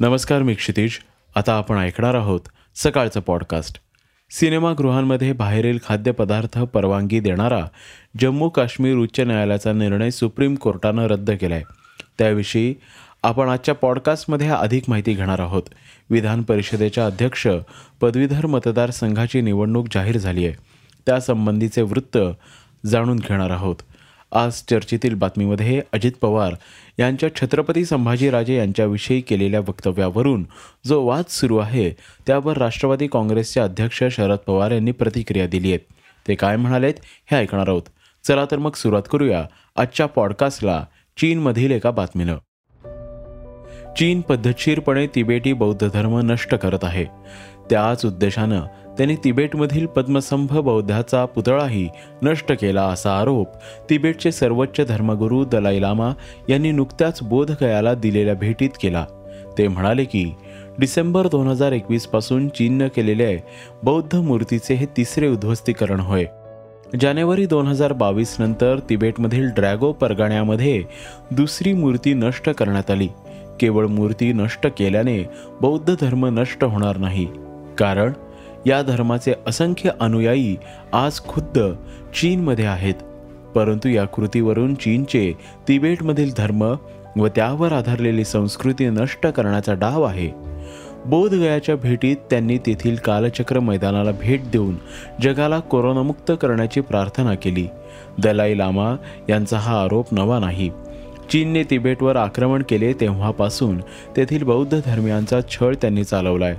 नमस्कार मी क्षितिज. आता आपण ऐकणार आहोत सकाळचं पॉडकास्ट. सिनेमागृहांमध्ये बाहेरील खाद्यपदार्थ परवानगी देणारा जम्मू काश्मीर उच्च न्यायालयाचा निर्णय सुप्रीम कोर्टानं रद्द केला आहे त्याविषयी आपण आजच्या पॉडकास्टमध्ये अधिक माहिती घेणार आहोत. विधान परिषदेच्या अध्यक्ष पदवीधर मतदारसंघाची निवडणूक जाहीर झाली आहे. त्यासंबंधीचे वृत्त जाणून घेणार आहोत. आज चर्चेतील बातमीमध्ये अजित पवार यांच्या छत्रपती संभाजीराजे यांच्याविषयी केलेल्या वक्तव्यावरून जो वाद सुरू आहे त्यावर राष्ट्रवादी काँग्रेसचे अध्यक्ष शरद पवार यांनी प्रतिक्रिया दिली आहे. ते काय म्हणालेत हे ऐकणार आहोत. चला तर मग सुरुवात करूया आजच्या पॉडकास्टला चीनमधील एका बातमीनं. चीन पद्धतशीरपणे तिबेटी बौद्ध धर्म नष्ट करत आहे. त्याच उद्देशानं त्यांनी तिबेटमधील पद्मसंभ बौद्धाचा पुतळाही नष्ट केला असा आरोप तिबेटचे सर्वोच्च धर्मगुरू दलाई लामा यांनी नुकत्याच बोधगयाला दिलेल्या भेटीत केला. ते म्हणाले की डिसेंबर दोन हजार एकवीसपासून चीननं केलेले बौद्ध मूर्तीचे हे तिसरे उद्ध्वस्तीकरण होय. जानेवारी दोन हजार बावीस नंतर तिबेटमधील ड्रॅगो परगण्यामध्ये दुसरी मूर्ती नष्ट करण्यात आली. केवळ मूर्ती नष्ट केल्याने बौद्ध धर्म नष्ट होणार नाही. कारण या धर्माचे असंख्य अनुयायी आज खुद्द चीनमध्ये आहेत. परंतु या कृतीवरून चीनचे तिबेटमधील धर्म व त्यावर आधारलेली संस्कृती नष्ट करण्याचा डाव आहे. बोधगयाच्या भेटीत त्यांनी तेथील कालचक्र मैदानाला भेट देऊन जगाला कोरोनामुक्त करण्याची प्रार्थना केली. दलाई लामा यांचा हा आरोप नवा नाही. चीनने तिबेटवर आक्रमण केले तेव्हापासून तेथील बौद्ध धर्मियांचा छळ त्यांनी चालवलाय.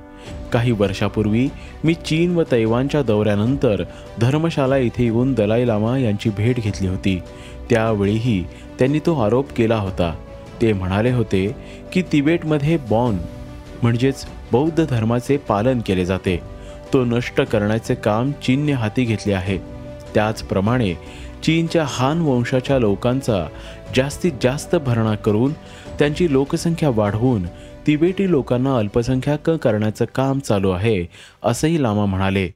काही वर्षापूर्वी मी चीन व तैवानच्या दौऱ्यानंतर धर्मशाला इथे येऊन दलाई लामा यांची भेट घेतली होती. त्यावेळीही त्यांनी तो आरोप केला होता. ते म्हणाले होते की तिबेटमध्ये बॉन म्हणजेच बौद्ध धर्माचे पालन केले जाते. तो नष्ट करण्याचे काम चीनने हाती घेतले आहे. त्याचप्रमाणे चीनच्या हान वंशाच्या लोकांचा जास्तीत जास्त भरणा करून त्यांची लोकसंख्या वाढवून तिबेटी लोकांना अल्पसंख्याक करण्याचं काम चालू आहे असंही लामा म्हणाले.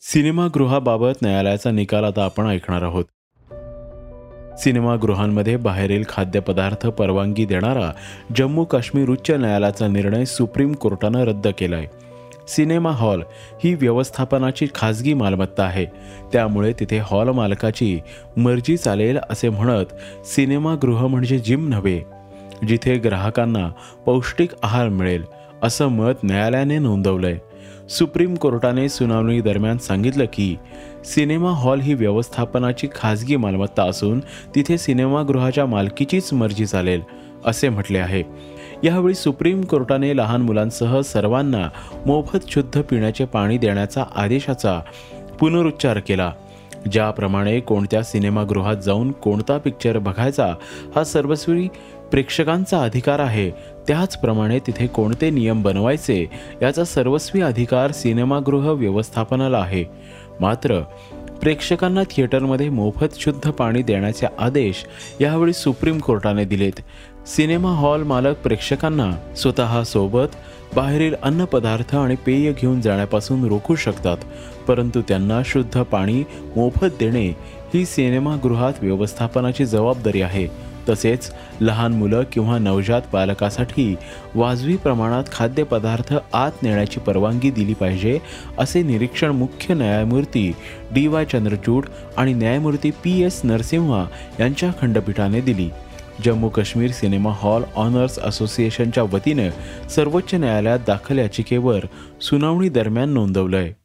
सिनेमागृहाबाबत न्यायालयाचा निकाल आता आपण ऐकणार आहोत. सिनेमागृहांमध्ये बाहेरील खाद्यपदार्थ परवानगी देणारा जम्मू काश्मीर उच्च न्यायालयाचा निर्णय सुप्रीम कोर्टानं रद्द केला आहे सिनेमा हॉल ही व्यवस्थापनाची खाजगी मालमत्ता आहे. त्यामुळे तिथे हॉल मालकाची मर्जी चालेल असे म्हणत सिनेमागृह म्हणजे जिम नव्हे जिथे ग्राहकांना पौष्टिक आहार मिळेल असं मत न्यायालयाने नोंदवलंय. सुप्रीम कोर्टाने सुनावणी दरम्यान सांगितलं की सिनेमा हॉल ही व्यवस्थापनाची खाजगी मालमत्ता असून तिथे सिनेमागृहाच्या मालकीचीच मर्जी चालेल असे म्हटले आहे. यावेळी सुप्रीम कोर्टाने लहान मुलांसह सर्वांना मोफत शुद्ध पिण्याचे पाणी देण्याचा आदेशाचा पुनरुच्चार केला. ज्याप्रमाणे कोणत्या सिनेमागृहात जाऊन कोणता पिक्चर बघायचा हा सर्वस्वी प्रेक्षकांचा अधिकार आहे. त्याचप्रमाणे तिथे कोणते नियम बनवायचे याचा सर्वस्वी अधिकार सिनेमागृह व्यवस्थापनाला आहे. मात्र प्रेक्षकांना थिएटरमध्ये मोफत शुद्ध पाणी देण्याचे आदेश यावेळी सुप्रीम कोर्टाने दिलेत. सिनेमा हॉल मालक प्रेक्षकांना स्वतःसोबत बाहेरील बाहेरील अन्नपदार्थ आणि पेय घेऊन जाण्यापासून रोखू शकतात परंतु त्यांना शुद्ध पाणी मोफत देणे ही सिनेमागृहात व्यवस्थापनाची जबाबदारी आहे. तसेच लहान मुलं किंवा नवजात बालकासाठी वाजवी प्रमाणात खाद्यपदार्थ आत नेण्याची परवानगी दिली पाहिजे असे निरीक्षण मुख्य न्यायमूर्ती डी वाय चंद्रचूड आणि न्यायमूर्ती पी एस नरसिंहा यांच्या खंडपीठाने दिली. Jammu Kashmir cinema hall owners असोसिएशनच्या वतीनं सर्वोच्च न्यायालयात दाखल याचिकेवर सुनावणी दरम्यान आहे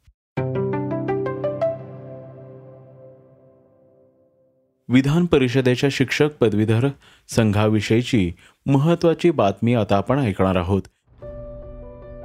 विधान परिषदेच्या शिक्षक पदवीधर संघाविषयीची महत्वाची बातमी आता आपण ऐकणार आहोत.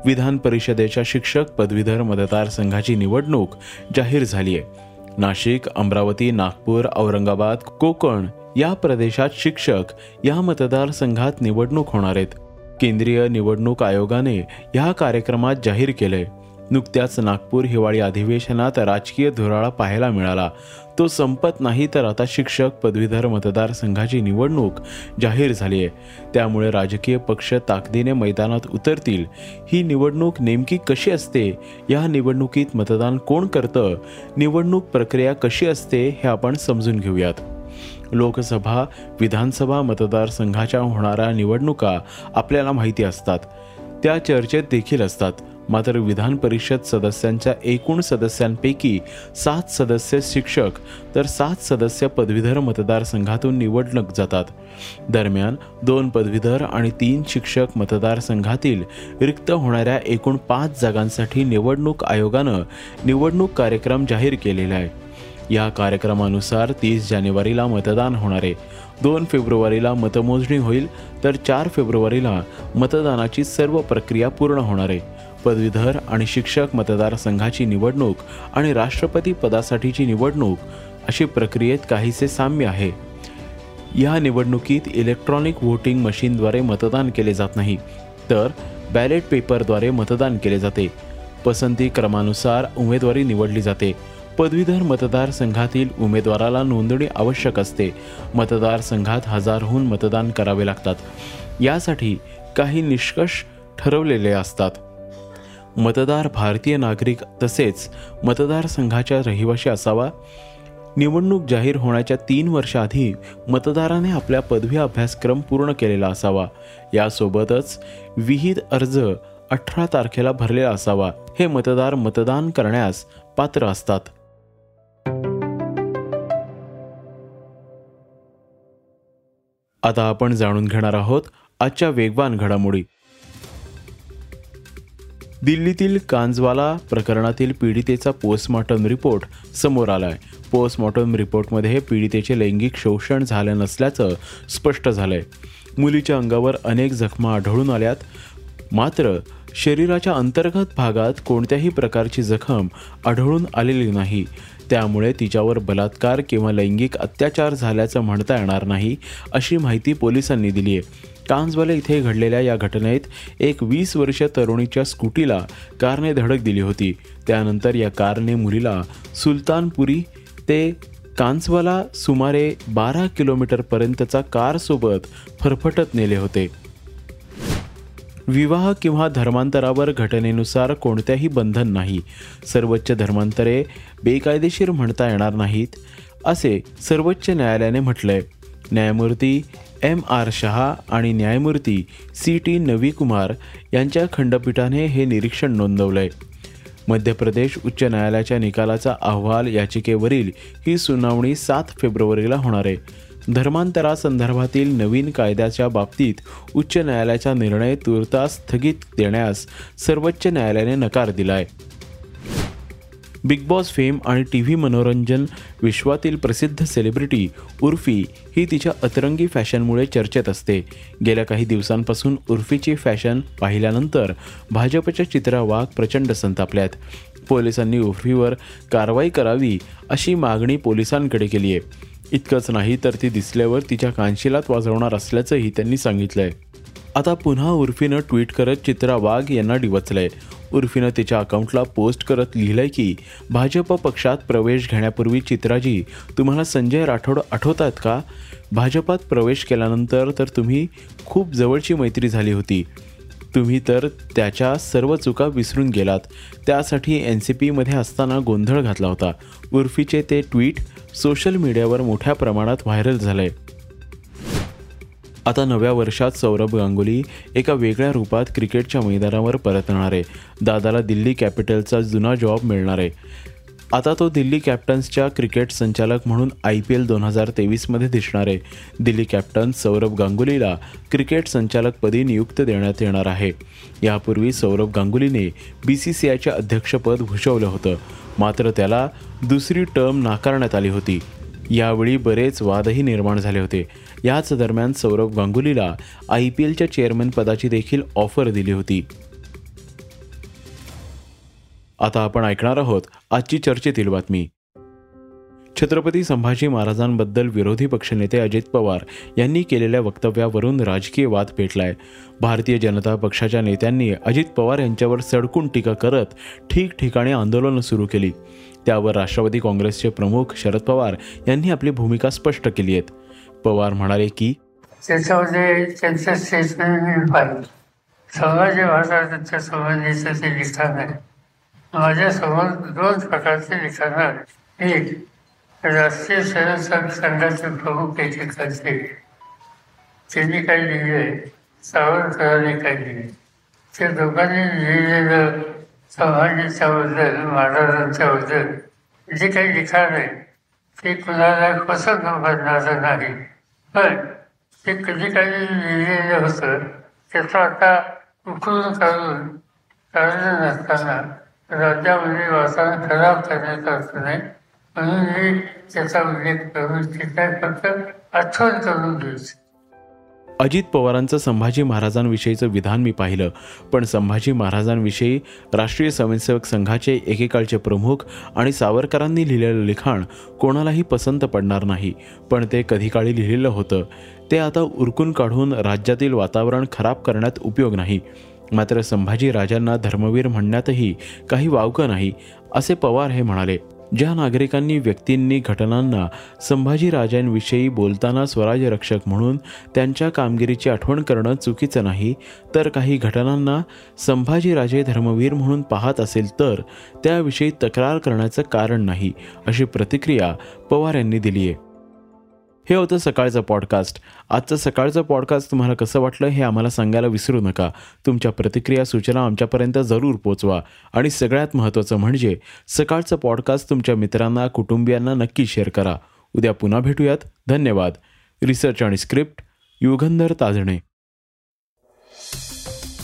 विधान परिषदेच्या शिक्षक पदवीधर मतदारसंघाची निवडणूक जाहीर झाली आहे नाशिक अमरावती नागपूर औरंगाबाद कोकण या प्रदेशात शिक्षक या मतदारसंघात निवडणूक होणार आहेत. केंद्रीय निवडणूक आयोगाने या कार्यक्रमात जाहीर केले नुकत्याच नागपूर हिवाळी अधिवेशनात राजकीय धुराळा पाहायला मिळाला. तो संपत नाही तर आता शिक्षक पदवीधर मतदारसंघाची निवडणूक जाहीर झाली आहे. त्यामुळे राजकीय पक्ष ताकदीने मैदानात उतरतील. ही निवडणूक नेमकी कशी असते? या निवडणुकीत मतदान कोण करतं? निवडणूक प्रक्रिया कशी असते? हे आपण समजून घेऊयात. लोकसभा विधानसभा मतदारसंघाच्या होणाऱ्या निवडणुका आपल्याला माहिती असतात. त्या चर्चेत देखील असतात. मात्र विधान परिषद सदस्यांच्या एकूण सदस्यांपैकी सात सदस्य शिक्षक तर सात सदस्य पदवीधर मतदारसंघातून निवडणूक जातात. दरम्यान दोन पदवीधर आणि तीन शिक्षक मतदारसंघातील रिक्त होणाऱ्या एकूण पाच जागांसाठी निवडणूक आयोगानं निवडणूक कार्यक्रम जाहीर केलेला आहे. या कार्यक्रमानुसार तीस जानेवारीला मतदान होणार आहे. दोन फेब्रुवारीला मतमोजणी होईल तर चार फेब्रुवारीला मतदानाची सर्व प्रक्रिया पूर्ण होणार आहे. पदवीधर आणि शिक्षक मतदारसंघाची निवडणूक आणि राष्ट्रपती पदासाठीची निवडणूक अशी प्रक्रियेत काहीसे साम्य आहे. या निवडणुकीत इलेक्ट्रॉनिक व्होटिंग मशीनद्वारे मतदान केले जात नाही तर बॅलेट पेपरद्वारे मतदान केले जाते. पसंती क्रमानुसार उमेदवारी निवडली जाते. पदवीधर मतदारसंघातील उमेदवाराला नोंदणी आवश्यक असते. मतदारसंघात हजारहून मतदान करावे लागतात. यासाठी काही निष्कर्ष ठरवलेले असतात. मतदार भारतीय नागरिक तसेच मतदारसंघाच्या रहिवाशी असावा. निवडणूक जाहीर होण्याच्या तीन वर्षाआधी मतदाराने आपल्या पदवी अभ्यासक्रम पूर्ण केलेला असावा. यासोबतच विहित अर्ज अठरा तारखेला भरलेला असावा. हे मतदार मतदान करण्यास पात्र असतात. आता आपण जाणून घेणार आहोत आजच्या वेगवान घडामोडी. दिल्लीतील कांजवाला प्रकरणातील पीडितेचा पोस्टमॉर्टम रिपोर्ट समोर आलाय. पोस्टमॉर्टम रिपोर्टमध्ये पीडितेचे लैंगिक शोषण झाले नसल्याचं स्पष्ट झालंय. मुलीच्या अंगावर अनेक जखमा आढळून आल्यात. मात्र शरीराच्या अंतर्गत भागात कोणत्याही प्रकारची जखम आढळून आलेली नाही. त्यामुळे तिच्यावर बलात्कार किंवा लैंगिक अत्याचार झाल्याचं म्हणता येणार नाही अशी माहिती पोलिसांनी दिली आहे. कांजवाले इथे घडलेल्या या घटनेत एक वीस वर्ष तरुणीच्या स्कूटीला कारने धडक दिली होती. त्यानंतर या कारने मुलीला सुलतानपुरी ते कांजवाला सुमारे बारा किलोमीटरपर्यंतचा कारसोबत फरफटत नेले होते. विवाह किंवा धर्मांतरावर घटनेनुसार कोणत्याही बंधन नाही. सर्वोच्च धर्मांतरे बेकायदेशीर म्हणता येणार नाहीत असे सर्वोच्च न्यायालयाने म्हटलंय. न्यायमूर्ती एम आर शहा आणि न्यायमूर्ती सी टी नवीकुमार यांच्या खंडपीठाने हे निरीक्षण नोंदवलंय. मध्य प्रदेश उच्च न्यायालयाच्या निकालाचा अहवाल याचिकेवरील ही सुनावणी सात फेब्रुवारीला होणार आहे. धर्मांतरासंदर्भातील नवीन कायद्याच्या बाबतीत उच्च न्यायालयाचा निर्णय तुर्तास स्थगित देण्यास सर्वोच्च न्यायालयाने नकार दिलाय. बिग बॉस फेम आणि टी व्ही मनोरंजन विश्वातील प्रसिद्ध सेलिब्रिटी उर्फी ही तिच्या अतरंगी फॅशनमुळे चर्चेत असते. गेल्या काही दिवसांपासून उर्फीची फॅशन पाहिल्यानंतर भाजपच्या चित्रा वाघ प्रचंड संतापल्यात. पोलिसांनी उर्फीवर कारवाई करावी अशी मागणी पोलिसांकडे केली आहे इतकंच नाही तर ती दिसल्यावर तिच्या कानशिलात वाजवणार असल्याचंही त्यांनी सांगितलंय. आता पुन्हा उर्फीनं ट्विट करत चित्रा वाघ यांना डिवचलंय. उर्फीनं तिच्या अकाउंटला पोस्ट करत लिहिलंय की भाजप पक्षात प्रवेश घेण्यापूर्वी चित्राजी तुम्हाला संजय राठोड आठवतात का? भाजपात प्रवेश केल्यानंतर तर तुम्ही खूप जवळची मैत्री झाली होती. तुम्ही तर त्याच्या सर्व चुका विसरून गेलात. त्यासाठी एन सी पीमध्ये असताना गोंधळ घातला होता. उर्फीचे ते ट्विट सोशल मीडियावर मोठ्या प्रमाणात व्हायरल झाले आता नव्या वर्षात सौरभ गांगुली एका वेगळ्या रूपात क्रिकेटच्या मैदानावर परतणार आहे. दादाला दिल्ली कॅपिटलचा जुना जॉब मिळणार आहे. आता तो दिल्ली कॅप्टन्सच्या क्रिकेट संचालक म्हणून आय पी एल दोन हजार तेवीसमध्ये दिसणार आहे. दिल्ली कॅप्टन सौरभ गांगुलीला क्रिकेट संचालकपदी नियुक्त देण्यात येणार आहे. यापूर्वी सौरभ गांगुलीने बी सी सी आयचे अध्यक्षपद भूषवलं होतं. मात्र त्याला दुसरी टर्म नाकारण्यात आली होती. यावेळी बरेच वादही निर्माण झाले होते. याच दरम्यान सौरभ गांगुलीला आय पी एलच्या चेअरमन पदाची देखील ऑफर दिली होती. आता आपण ऐकणार आहोत आजची चर्चेतील बातमी. छत्रपती संभाजी महाराजांबद्दल विरोधी पक्षनेते अजित पवार यांनी केलेल्या वक्तव्यावरून राजकीय वाद पेटलाय. भारतीय जनता पक्षाच्या नेत्यांनी अजित पवार यांच्यावर सडकून टीका करत ठिकठिकाणी आंदोलनं सुरू केली. त्यावर राष्ट्रवादी काँग्रेसचे प्रमुख शरद पवार यांनी आपली भूमिका स्पष्ट केली आहेत. पवार म्हणाले की त्याच्यामध्ये त्यांचं स्टेटमेंट संभाजी महाराजांच्या संबंधीचं ते लिखाण आहे माझ्यासमोर दोन प्रकारचे लिखाण आहे एक राष्ट्रीय स्वयंसेवक संघाचे प्रमुख एकेकाचे त्यांनी काही लिहिले सावरकरांनी काही लिहिले ते दोघांनी लिहिलेलं संभाजीच्या बद्दल महाराजांच्या बद्दल जे काही लिखाण आहे ते कुणाला कसं न बनणार नाही. पण ते कधी काही लिहिलेलं होतं त्याचं आता उकळून काढून काढलं नसताना राज्यामध्ये वातावरण खराब करण्यात अर्थ नाही. म्हणून मी त्याचा उल्लेख करून ठीक आहे फक्त आठवण करून घ्यायची अजित पवारांचं संभाजी महाराजांविषयीचं विधान मी पाहिलं. पण संभाजी महाराजांविषयी राष्ट्रीय स्वयंसेवक संघाचे एकेकाळचे प्रमुख आणि सावरकरांनी लिहिलेलं लिखाण कोणालाही पसंत पडणार नाही. पण ते कधी काळी लिहिलेलं होतं. ते आता उरकून काढून राज्यातील वातावरण खराब करण्यात उपयोग नाही. मात्र संभाजी राजांना धर्मवीर म्हणण्यातही काही वावगं नाही असे पवार हे म्हणाले. ज्या नागरिकांनी व्यक्तींनी घटनांना संभाजीराजांविषयी बोलताना स्वराज रक्षक म्हणून त्यांच्या कामगिरीची आठवण करणं चुकीचं नाही तर काही घटनांना संभाजीराजे धर्मवीर म्हणून पाहत असेल तर त्याविषयी तक्रार करण्याचं कारण नाही अशी प्रतिक्रिया पवार यांनी दिली आहे हे होतं सकाळचं पॉडकास्ट आजचं सकाळचं पॉडकास्ट तुम्हाला कसं वाटलं हे आम्हाला सांगायला विसरू नका. तुमच्या प्रतिक्रिया सूचना आमच्यापर्यंत जरूर पोचवा. आणि सगळ्यात महत्त्वाचं म्हणजे सकाळचं पॉडकास्ट तुमच्या मित्रांना कुटुंबियांना नक्की शेअर करा. उद्या पुन्हा भेटूयात. धन्यवाद. रिसर्च आणि स्क्रिप्ट युगंधर ताजणे.